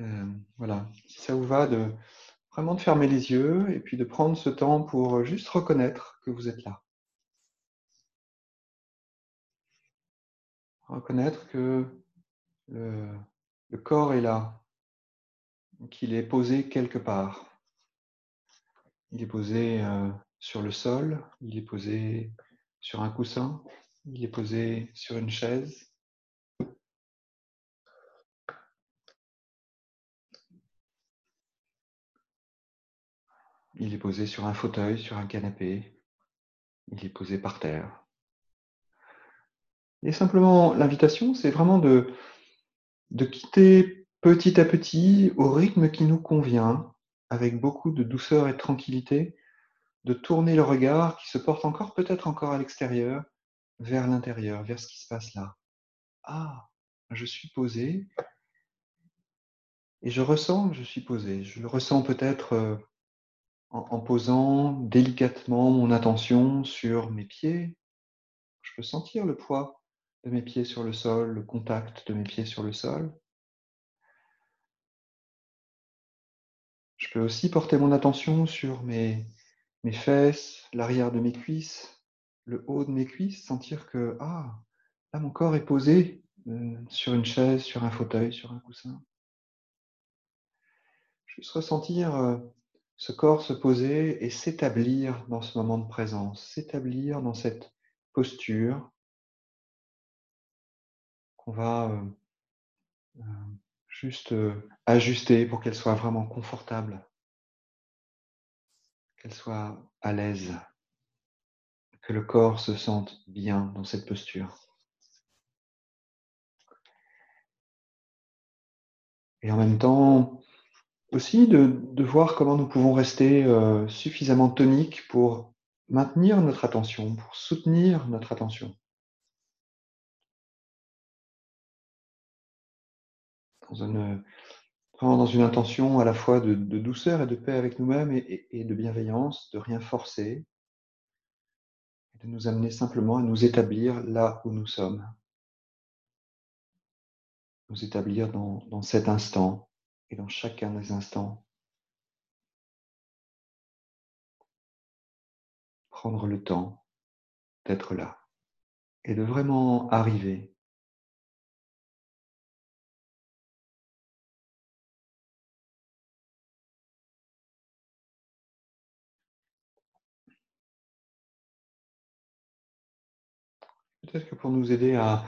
Euh, voilà, si ça vous va, de vraiment de fermer les yeux et puis de prendre ce temps pour juste reconnaître que vous êtes là. Reconnaître que le, le corps est là, qu'il est posé quelque part. Il est posé euh, sur le sol, il est posé sur un coussin, il est posé sur une chaise. Il est posé sur un fauteuil, sur un canapé. Il est posé par terre. Et simplement, l'invitation, c'est vraiment de, de quitter petit à petit, au rythme qui nous convient, avec beaucoup de douceur et de tranquillité, de tourner le regard qui se porte encore, peut-être encore à l'extérieur, vers l'intérieur, vers ce qui se passe là. Ah, je suis posé et je ressens que je suis posé. Je le ressens peut-être en, posant délicatement mon attention sur mes pieds. Je peux sentir le poids de mes pieds sur le sol, le contact de mes pieds sur le sol. Je peux aussi porter mon attention sur mes, fesses, l'arrière de mes cuisses, le haut de mes cuisses, sentir que ah, là mon corps est posé euh, sur une chaise, sur un fauteuil, sur un coussin. Juste ressentir euh, ce corps se poser et s'établir dans ce moment de présence, s'établir dans cette posture qu'on va euh, juste ajuster pour qu'elle soit vraiment confortable qu'elle soit à l'aise, que le corps se sente bien dans cette posture. Et en même temps, aussi de, voir comment nous pouvons rester euh, suffisamment toniques pour maintenir notre attention, pour soutenir notre attention. Dans une, intention à la fois de, douceur et de paix avec nous-mêmes et, de bienveillance, de rien forcer, et de nous amener simplement à nous établir là où nous sommes. Nous établir dans cet instant et dans chacun des instants. Prendre le temps d'être là et de vraiment arriver Peut-être que pour nous aider à,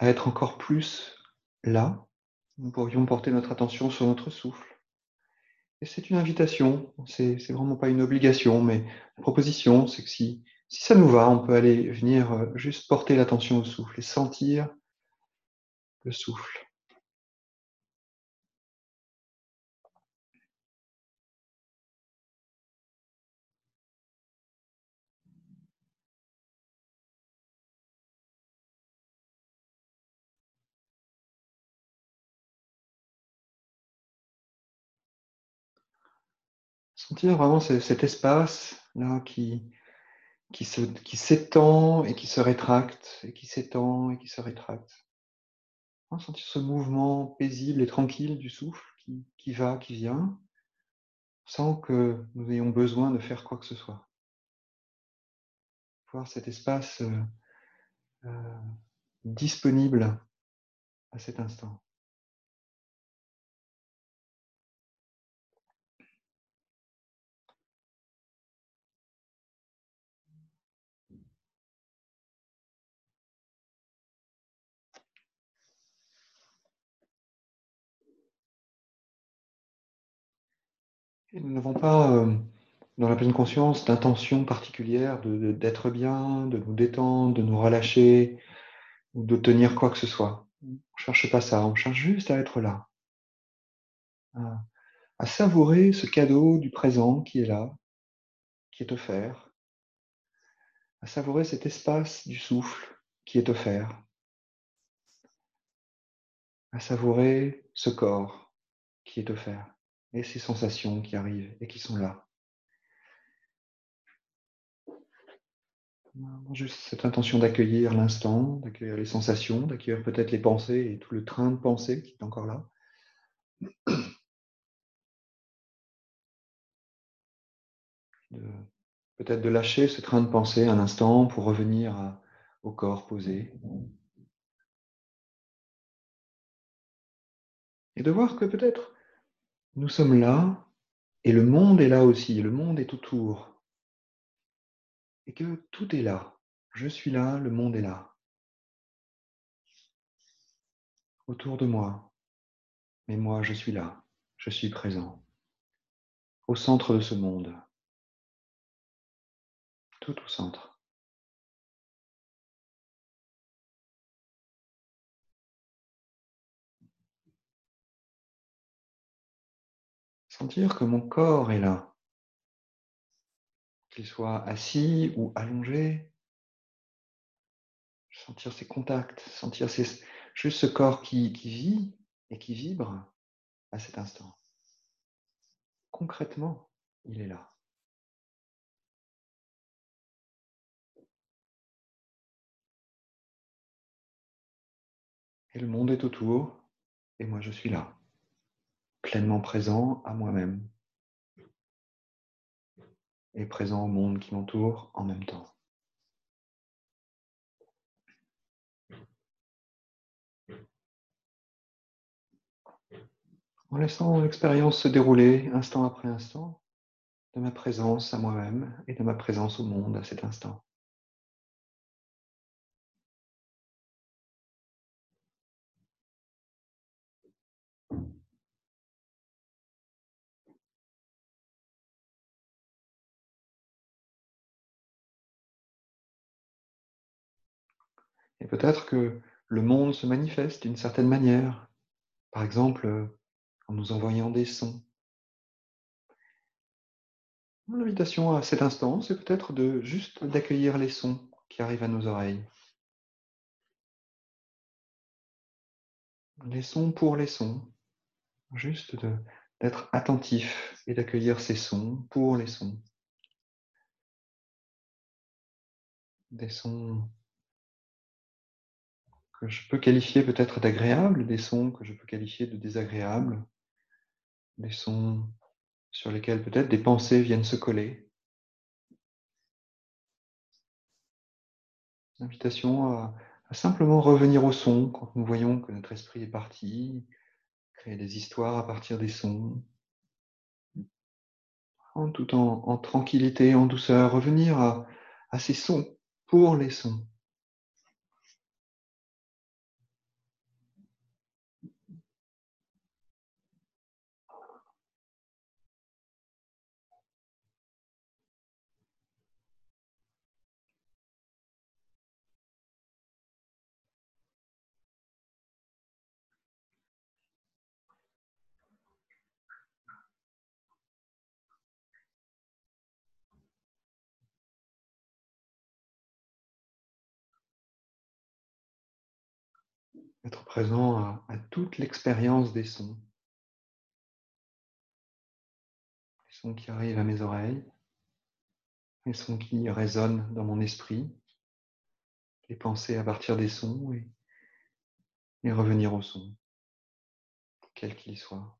être encore plus là, nous pourrions porter notre attention sur notre souffle. Et c'est une invitation, c'est, vraiment pas une obligation, mais une proposition, c'est que si, si ça nous va, on peut aller venir euh, juste porter l'attention au souffle et sentir le souffle. Sentir vraiment cet espace-là qui, qui, qui s'étend et qui se rétracte, et qui s'étend et qui se rétracte. Sentir ce mouvement paisible et tranquille du souffle qui, qui va, qui vient, sans que nous ayons besoin de faire quoi que ce soit. Voir cet espace euh, euh, disponible à cet instant. Nous n'avons pas, euh, dans la pleine conscience, d'intention particulière d'être bien, de nous détendre, de nous relâcher ou de tenir quoi que ce soit. On ne cherche pas ça, on cherche juste à être là, à, à savourer ce cadeau du présent qui est là, qui est offert, à savourer cet espace du souffle qui est offert, à savourer ce corps qui est offert et ces sensations qui arrivent et qui sont là. Juste cette intention d'accueillir l'instant, d'accueillir les sensations, d'accueillir peut-être les pensées et tout le train de pensée qui est encore là. Peut-être de lâcher ce train de pensée un instant pour revenir au corps posé. Et de voir que peut-être nous sommes là et le monde est là aussi, le monde est autour et que tout est là. Je suis là, le monde est là. Autour de moi. Mais moi, je suis là. Je suis présent. Au centre de ce monde. Tout au centre. Sentir que mon corps est là qu'il soit assis ou allongé. Sentir ses contacts, sentir juste ce corps qui, vit et qui vibre à cet instant. Concrètement, il est là. Et le monde est autour, et moi je suis là, pleinement présent à moi-même et présent au monde qui m'entoure en même temps. En laissant l'expérience se dérouler instant après instant, de ma présence à moi-même et de ma présence au monde à cet instant. Et peut-être que le monde se manifeste d'une certaine manière, par exemple en nous envoyant des sons. L'invitation à cet instant, c'est peut-être de juste d'accueillir les sons qui arrivent à nos oreilles. Les sons pour les sons, juste d'être attentif et d'accueillir ces sons pour les sons. Des sons que je peux qualifier peut-être d'agréables, des sons que je peux qualifier de désagréables, des sons sur lesquels peut-être des pensées viennent se coller. Invitation à, simplement revenir au son quand nous voyons que notre esprit est parti, créer des histoires à partir des sons, tout en, tranquillité, en douceur, revenir à ces sons pour les sons. Être présent à, toute l'expérience des sons. Les sons qui arrivent à mes oreilles, les sons qui résonnent dans mon esprit, les pensées à partir des sons et, et revenir au son, quel qu'il soit.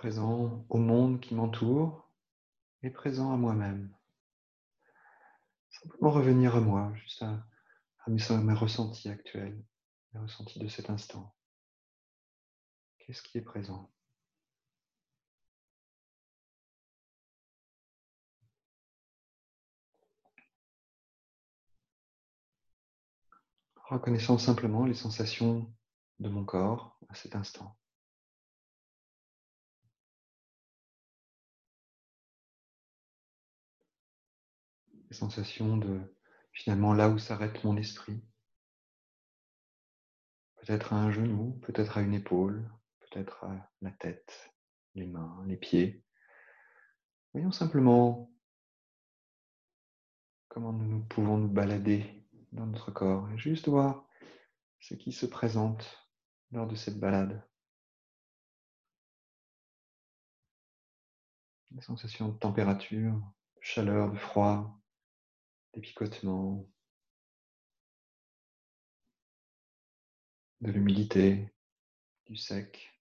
Présent au monde qui m'entoure et présent à moi-même. Simplement revenir à moi, juste à, mes, mes ressentis actuels, mes ressentis de cet instant. Qu'est-ce qui est présent? Reconnaissant simplement les sensations de mon corps à cet instant. Les sensations de finalement là où s'arrête mon esprit. Peut-être à un genou, peut-être à une épaule, peut-être à la tête, les mains, les pieds. Voyons simplement comment nous pouvons nous balader dans notre corps et juste voir ce qui se présente lors de cette balade. Les sensations de température, de chaleur, de froid, des picotements, de l'humidité, du sec,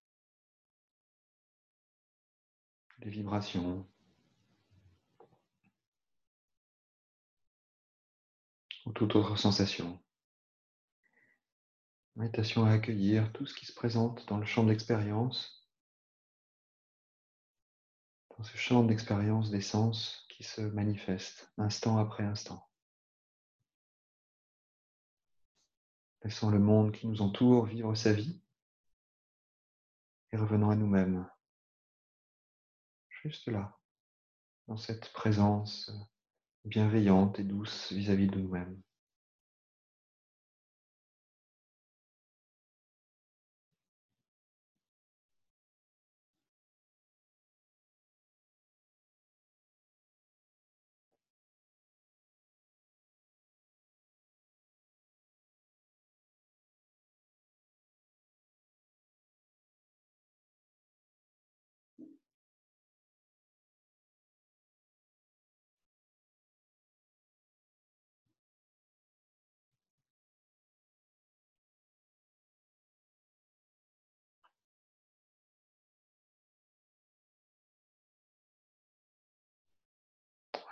des vibrations. ou toute autre sensation. Méditation à accueillir tout ce qui se présente dans le champ d'expérience, dans ce champ d'expérience des sens se manifeste instant après instant. Laissons le monde qui nous entoure vivre sa vie et revenons à nous-mêmes, juste là, dans cette présence bienveillante et douce vis-à-vis -vis de nous-mêmes.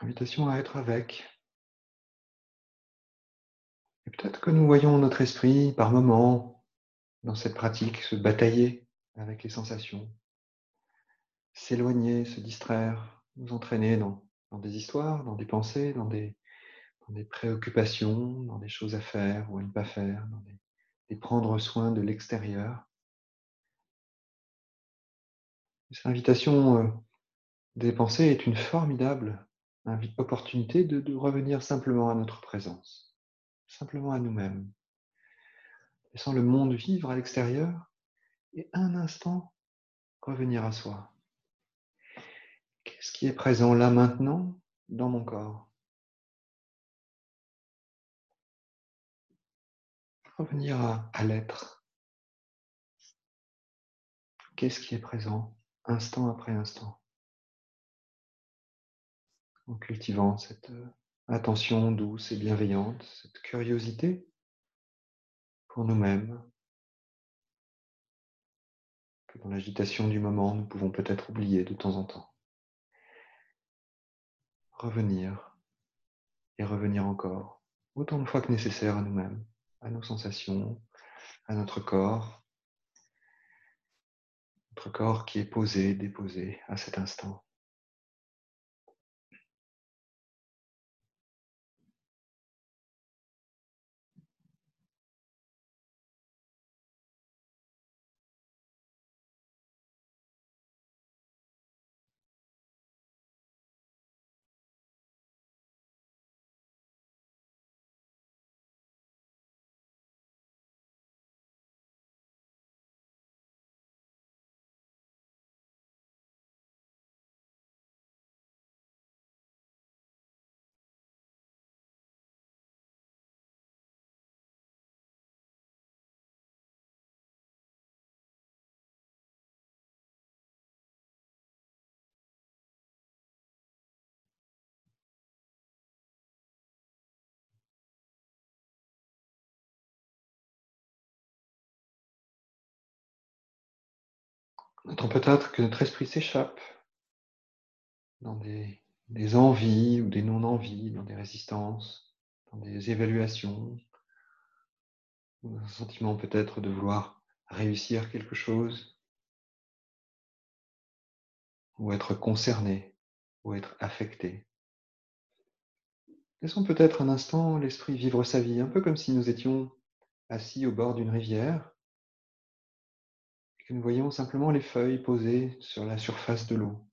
Invitation à être avec. Et peut-être que nous voyons notre esprit par moments dans cette pratique se batailler avec les sensations, s'éloigner, se distraire, nous entraîner dans, des histoires, dans des pensées, dans des, préoccupations, dans des choses à faire ou à ne pas faire, dans des, prendre soin de l'extérieur. Cette invitation euh, des pensées est une formidable opportunité de, revenir simplement à notre présence, simplement à nous-mêmes, laissant le monde vivre à l'extérieur et un instant revenir à soi. Qu'est-ce qui est présent là maintenant dans mon corps? Revenir à l'être. Qu'est-ce qui est présent instant après instant? En cultivant cette euh, attention douce et bienveillante, cette curiosité pour nous-mêmes, que dans l'agitation du moment, nous pouvons peut-être oublier de temps en temps. Revenir et revenir encore, autant de fois que nécessaire à nous-mêmes, à nos sensations, à notre corps, notre corps qui est posé, déposé à cet instant. Notons peut-être que notre esprit s'échappe dans des, envies ou des non-envies, dans des résistances, dans des évaluations, un sentiment peut-être de vouloir réussir quelque chose, ou être concerné, ou être affecté. Laissons peut-être un instant l'esprit vivre sa vie, un peu comme si nous étions assis au bord d'une rivière nous voyons simplement les feuilles posées sur la surface de l'eau.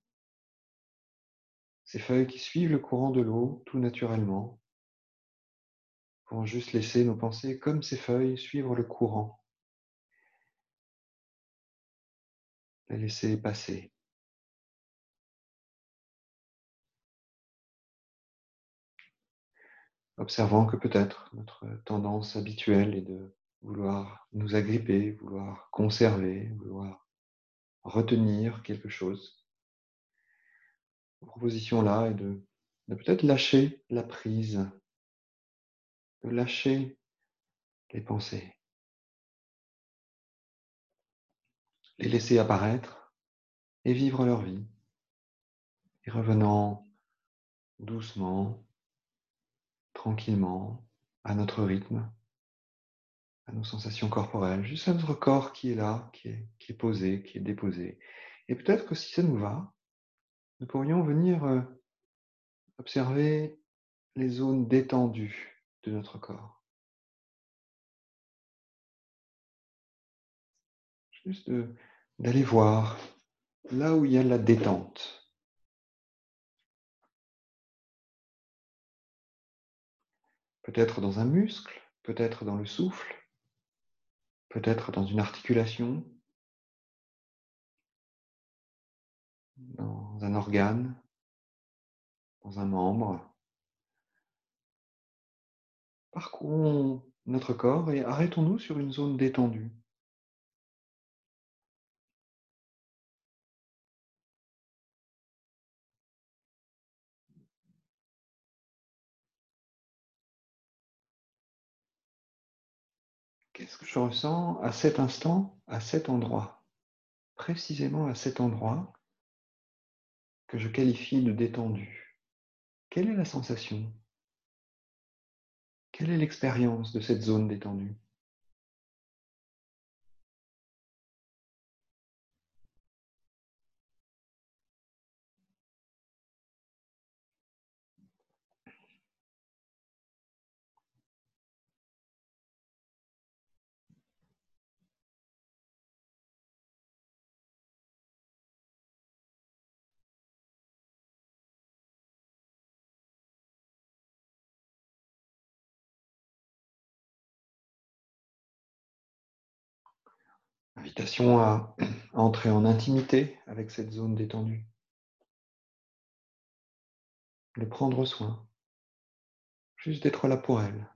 Ces feuilles qui suivent le courant de l'eau tout naturellement, pour juste laisser nos pensées comme ces feuilles suivre le courant, les laisser passer. Observant que peut-être notre tendance habituelle est de vouloir nous agripper, vouloir conserver, vouloir retenir quelque chose. La proposition là est de, peut-être lâcher la prise, de lâcher les pensées, les laisser apparaître et vivre leur vie, et revenant doucement tranquillement, à notre rythme, à nos sensations corporelles, juste à notre corps qui est là, qui est, qui est posé, qui est déposé. Et peut-être que si ça nous va, nous pourrions venir euh, observer les zones détendues de notre corps. Juste d'aller voir là où il y a la détente. peut-être dans un muscle, peut-être dans le souffle, peut-être dans une articulation, dans un organe, dans un membre. Parcourons notre corps et arrêtons-nous sur une zone détendue. Qu'est-ce que je ressens à cet instant, à cet endroit Précisément à cet endroit que je qualifie de détendu? Quelle est la sensation? Quelle est l'expérience de cette zone détendue? Invitation à entrer en intimité avec cette zone détendue. De prendre soin. Juste d'être là pour elle.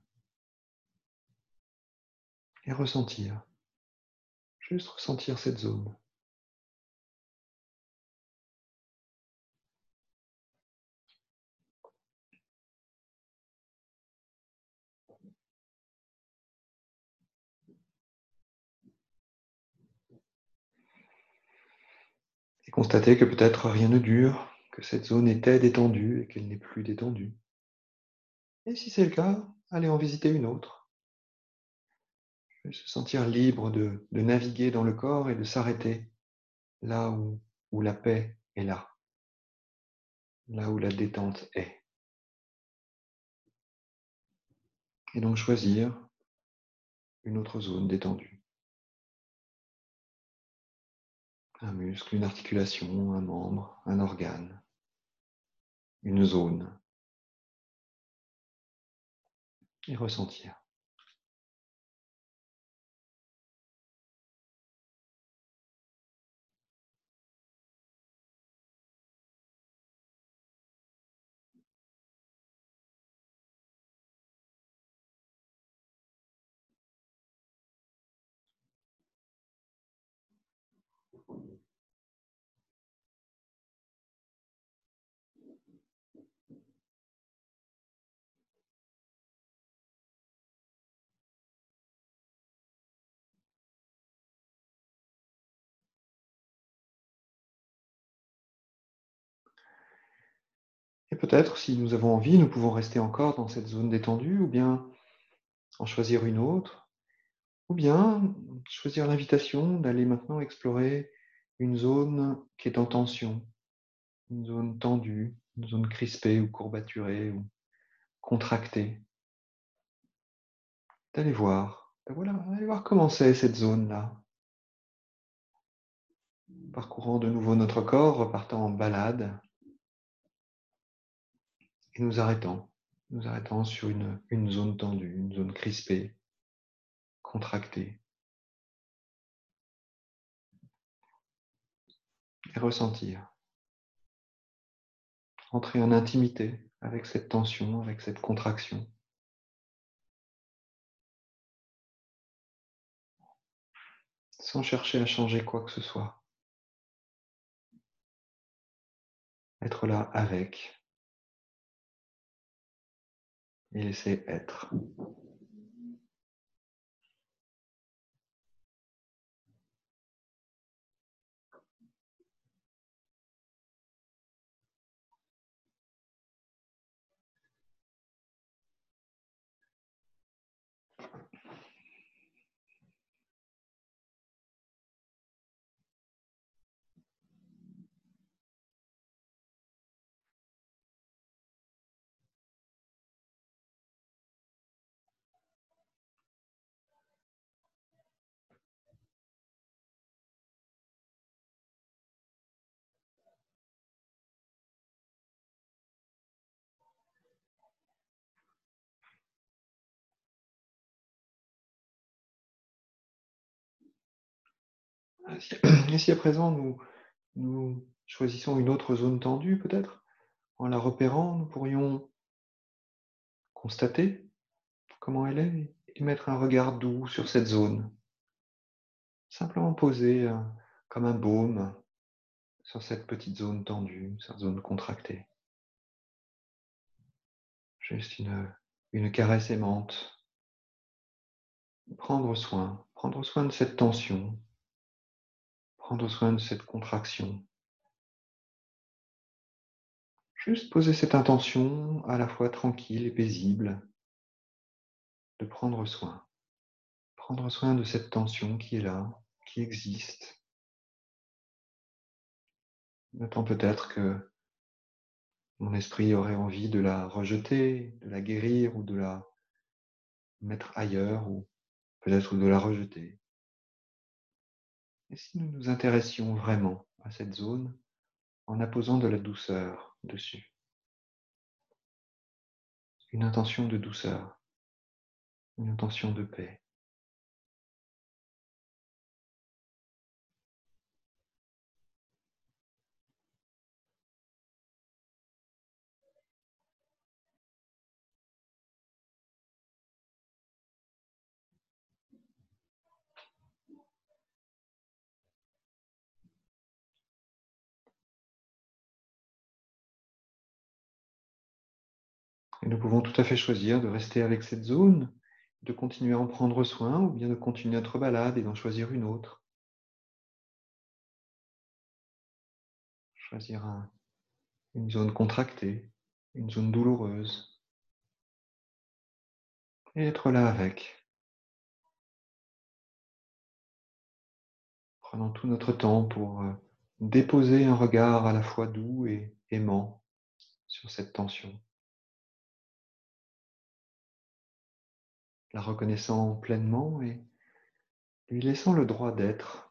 Et ressentir. Juste ressentir cette zone. Et constater que peut-être rien ne dure, que cette zone était détendue et qu'elle n'est plus détendue. Et si c'est le cas, allez en visiter une autre. Se sentir libre de, naviguer dans le corps et de s'arrêter là où la paix est là, là où la détente est. Et donc choisir une autre zone détendue. Un muscle, une articulation, un membre, un organe, une zone. Et ressentir. Peut-être, si nous avons envie, nous pouvons rester encore dans cette zone détendue ou bien en choisir une autre Ou bien choisir l'invitation d'aller maintenant explorer une zone qui est en tension, une zone tendue, une zone crispée ou courbaturée ou contractée. D'aller voir, voilà, allez voir comment c'est cette zone-là. Parcourant de nouveau notre corps, repartant en balade et nous arrêtons, nous arrêtons sur une, une zone tendue, une zone crispée, contractée. Et ressentir. Entrer en intimité avec cette tension, avec cette contraction. Sans chercher à changer quoi que ce soit. Être là avec et laisser être. Et si à présent nous, nous choisissons une autre zone tendue, peut-être, en la repérant, nous pourrions constater comment elle est et mettre un regard doux sur cette zone. Simplement poser euh, comme un baume sur cette petite zone tendue, cette zone contractée. Juste une, une caresse aimante. Prendre soin, prendre soin de cette tension, prendre soin de cette contraction. Juste poser cette intention à la fois tranquille et paisible de prendre soin. Prendre soin de cette tension qui est là, qui existe. Notant peut-être que mon esprit aurait envie de la rejeter, de la guérir ou de la mettre ailleurs ou peut-être de la rejeter. Et si nous nous intéressions vraiment à cette zone en apposant de la douceur dessus? Une intention de douceur, une intention de paix. Et nous pouvons tout à fait choisir de rester avec cette zone, de continuer à en prendre soin ou bien de continuer notre balade et d'en choisir une autre. Choisir une zone contractée, une zone douloureuse. Et être là avec. Prenons tout notre temps pour euh, déposer un regard à la fois doux et aimant sur cette tension. La reconnaissant pleinement et lui laissant le droit d'être.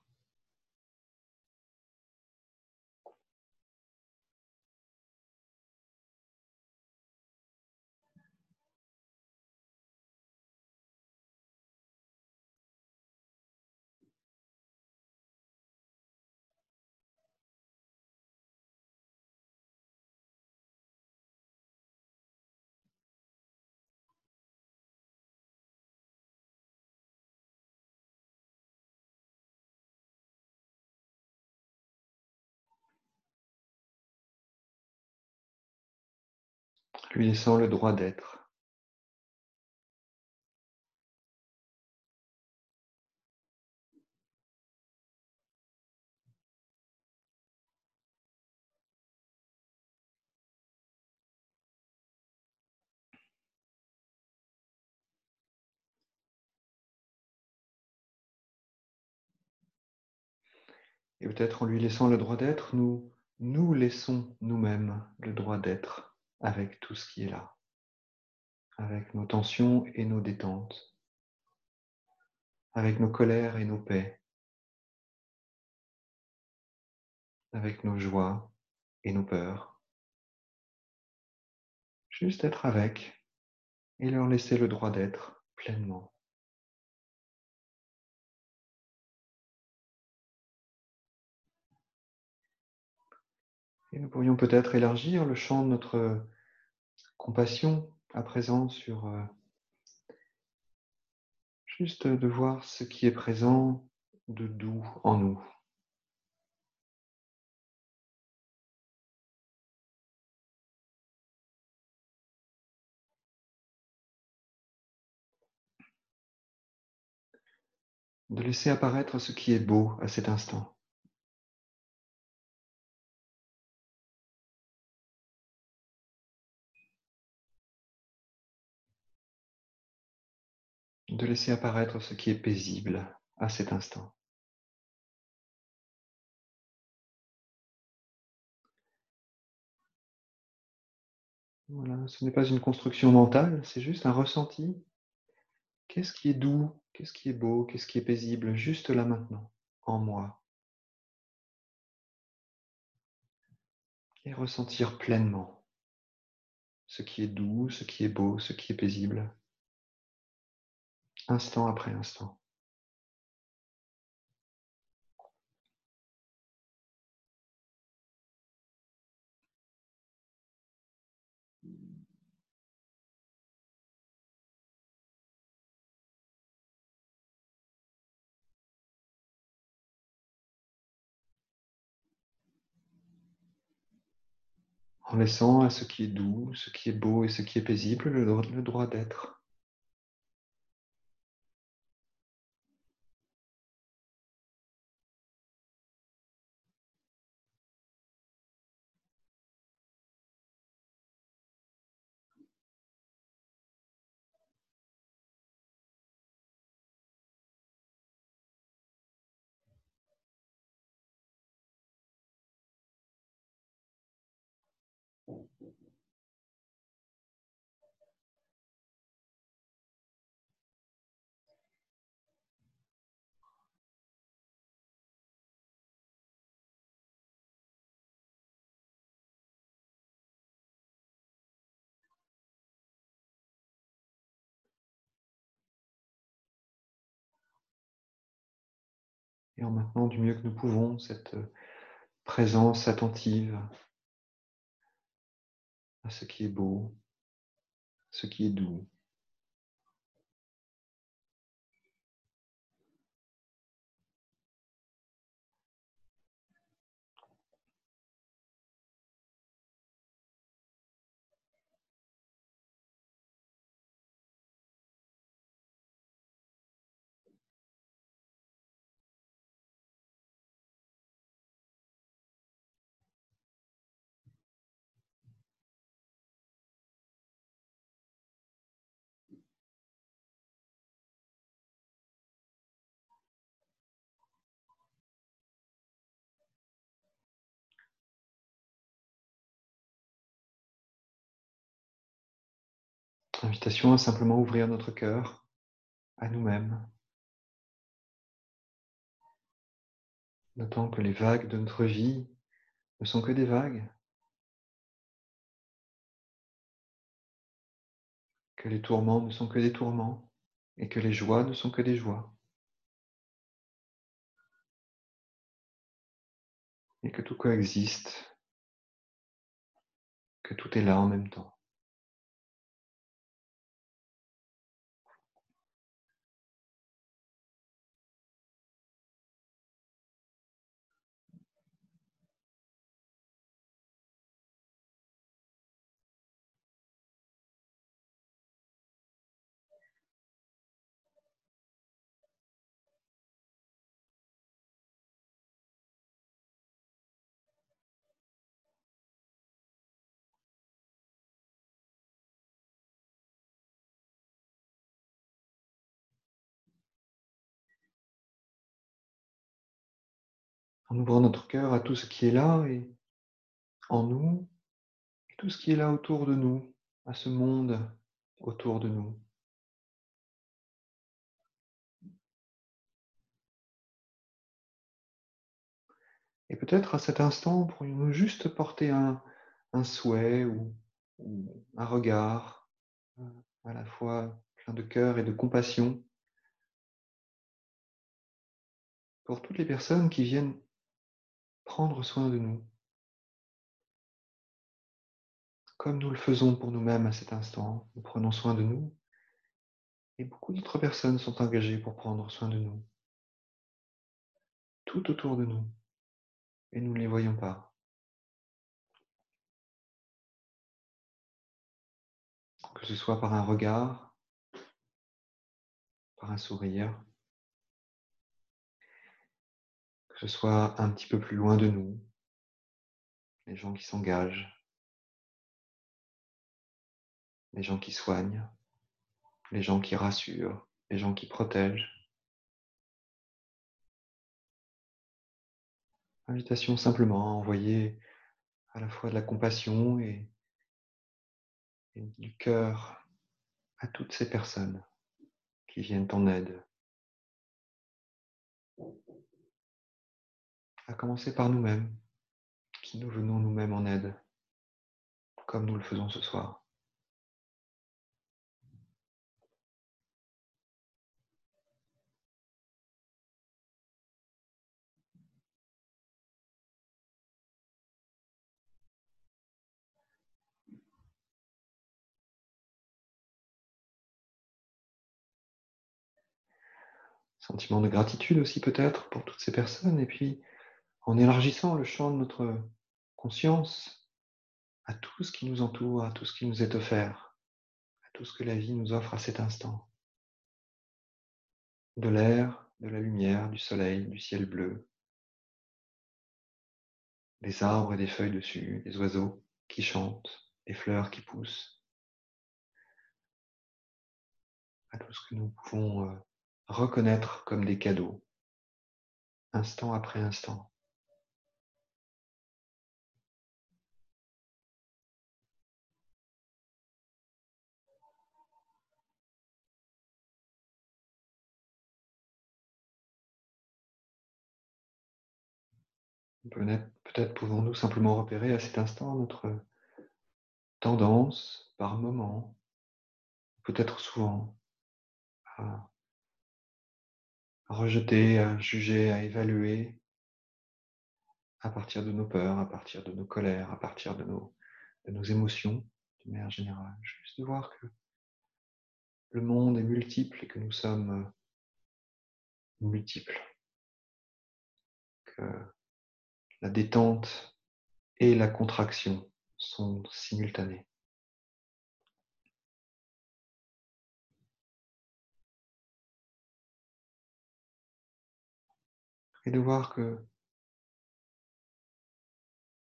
lui laissant le droit d'être. Et peut-être en lui laissant le droit d'être, nous nous laissons nous-mêmes le droit d'être avec tout ce qui est là, avec nos tensions et nos détentes, avec nos colères et nos paix, avec nos joies et nos peurs. Juste être avec et leur laisser le droit d'être pleinement. Et nous pourrions peut-être élargir le champ de notre compassion à présent sur euh, juste de voir ce qui est présent de doux en nous. De laisser apparaître ce qui est beau à cet instant. De laisser apparaître ce qui est paisible à cet instant. Voilà, ce n'est pas une construction mentale, c'est juste un ressenti. Qu'est-ce qui est doux, qu'est-ce qui est beau, qu'est-ce qui est paisible, juste là maintenant, en moi? Et ressentir pleinement ce qui est doux, ce qui est beau, ce qui est paisible instant après instant. en laissant à ce qui est doux, ce qui est beau et ce qui est paisible le, droit d'être. Et en maintenant du mieux que nous pouvons cette présence attentive à ce qui est beau, ce qui est doux. À simplement ouvrir notre cœur à nous-mêmes, notant que les vagues de notre vie ne sont que des vagues, que les tourments ne sont que des tourments et que les joies ne sont que des joies. Et que tout coexiste, que tout est là en même temps. En ouvrant notre cœur à tout ce qui est là et en nous, tout ce qui est là autour de nous, à ce monde autour de nous. Et peut-être à cet instant, pourrions-nous juste porter un, un souhait ou, ou, un regard euh, à la fois plein de cœur et de compassion pour toutes les personnes qui viennent prendre soin de nous, comme nous le faisons pour nous-mêmes à cet instant. Nous prenons soin de nous et beaucoup d'autres personnes sont engagées pour prendre soin de nous, tout autour de nous et nous ne les voyons pas. Que ce soit par un regard, par un sourire, que ce soit un petit peu plus loin de nous, les gens qui s'engagent, les gens qui soignent, les gens qui rassurent, les gens qui protègent. Invitation simplement à envoyer à la fois de la compassion et, du cœur à toutes ces personnes qui viennent en aide. À commencer par nous-mêmes, qui nous venons nous-mêmes en aide, comme nous le faisons ce soir. Sentiment de gratitude aussi peut-être pour toutes ces personnes. Et puis, en élargissant le champ de notre conscience à tout ce qui nous entoure, à tout ce qui nous est offert, à tout ce que la vie nous offre à cet instant. De l'air, de la lumière, du soleil, du ciel bleu, des arbres et des feuilles dessus, des oiseaux qui chantent, des fleurs qui poussent, à tout ce que nous pouvons euh, reconnaître comme des cadeaux, instant après instant. Peut-être pouvons-nous simplement repérer à cet instant notre tendance par moment, peut-être souvent, à rejeter, à juger, à évaluer à partir de nos peurs, à partir de nos colères, à partir de nos, émotions, de manière générale. Juste de voir que le monde est multiple et que nous sommes multiples. La détente et la contraction sont simultanées. et de voir que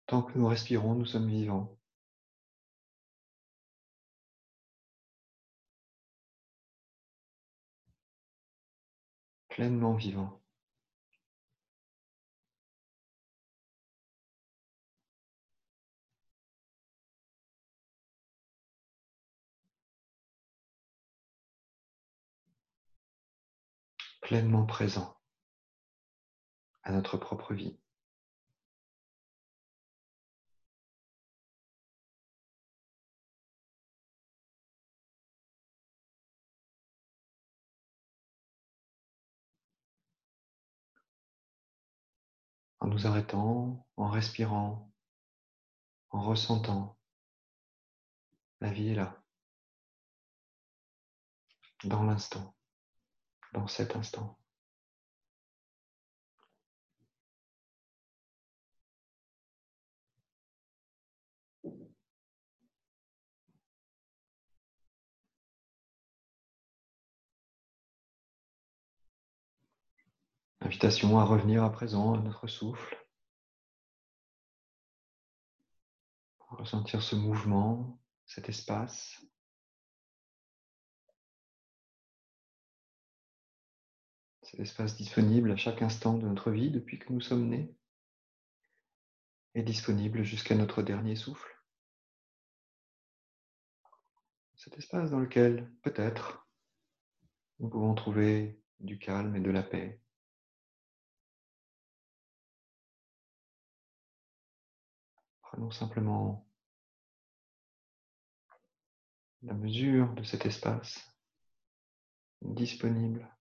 tant que nous respirons, nous sommes vivants. Pleinement vivants. Pleinement présents à notre propre vie. En nous arrêtant, en respirant, en ressentant, la vie est là, dans l'instant, dans cet instant. Invitation à revenir à présent à notre souffle. Ressentir ce mouvement, cet espace. Espace disponible à chaque instant de notre vie depuis que nous sommes nés. et disponible jusqu'à notre dernier souffle. Cet espace dans lequel, peut-être, nous pouvons trouver du calme et de la paix. Prenons simplement la mesure de cet espace disponible.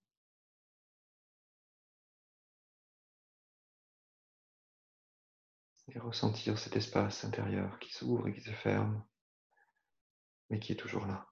Et ressentir cet espace intérieur qui s'ouvre et qui se ferme, mais qui est toujours là.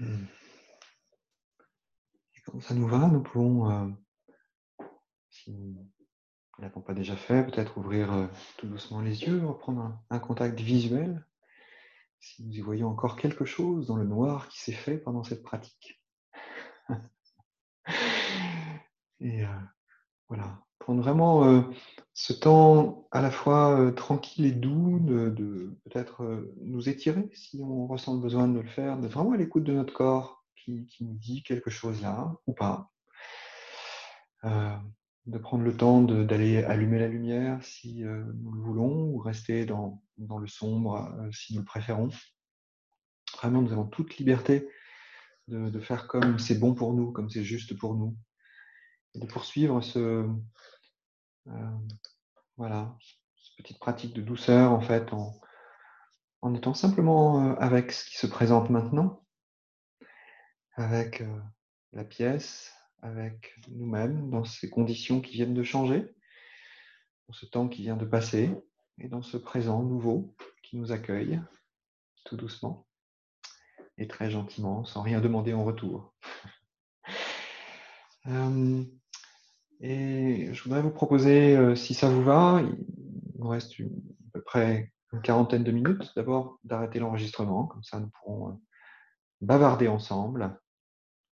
Et quand ça nous va, nous pouvons, euh, si nous ne l'avons pas déjà fait, peut-être ouvrir euh, tout doucement les yeux, reprendre un, contact visuel, si nous y voyons encore quelque chose dans le noir qui s'est fait pendant cette pratique. Et euh, voilà, prendre vraiment ce temps à la fois tranquille et doux de, peut-être nous étirer si on ressent le besoin de le faire, d'être vraiment à l'écoute de notre corps qui, nous dit quelque chose là ou pas. de prendre le temps d'aller allumer la lumière si nous le voulons ou rester dans, dans le sombre si nous le préférons. Vraiment, nous avons toute liberté de, de faire comme c'est bon pour nous, comme c'est juste pour nous de poursuivre ce, euh, voilà, cette petite pratique de douceur en fait, en, en étant simplement euh, avec ce qui se présente maintenant, avec euh, la pièce, avec nous-mêmes, dans ces conditions qui viennent de changer, dans ce temps qui vient de passer, et dans ce présent nouveau qui nous accueille tout doucement et très gentiment, sans rien demander en retour. Et je voudrais vous proposer, euh, si ça vous va, il nous reste à peu près une quarantaine de minutes, d'abord d'arrêter l'enregistrement, comme ça nous pourrons euh, bavarder ensemble